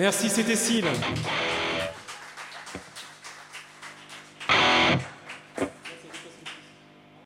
Merci, c'était Cécile.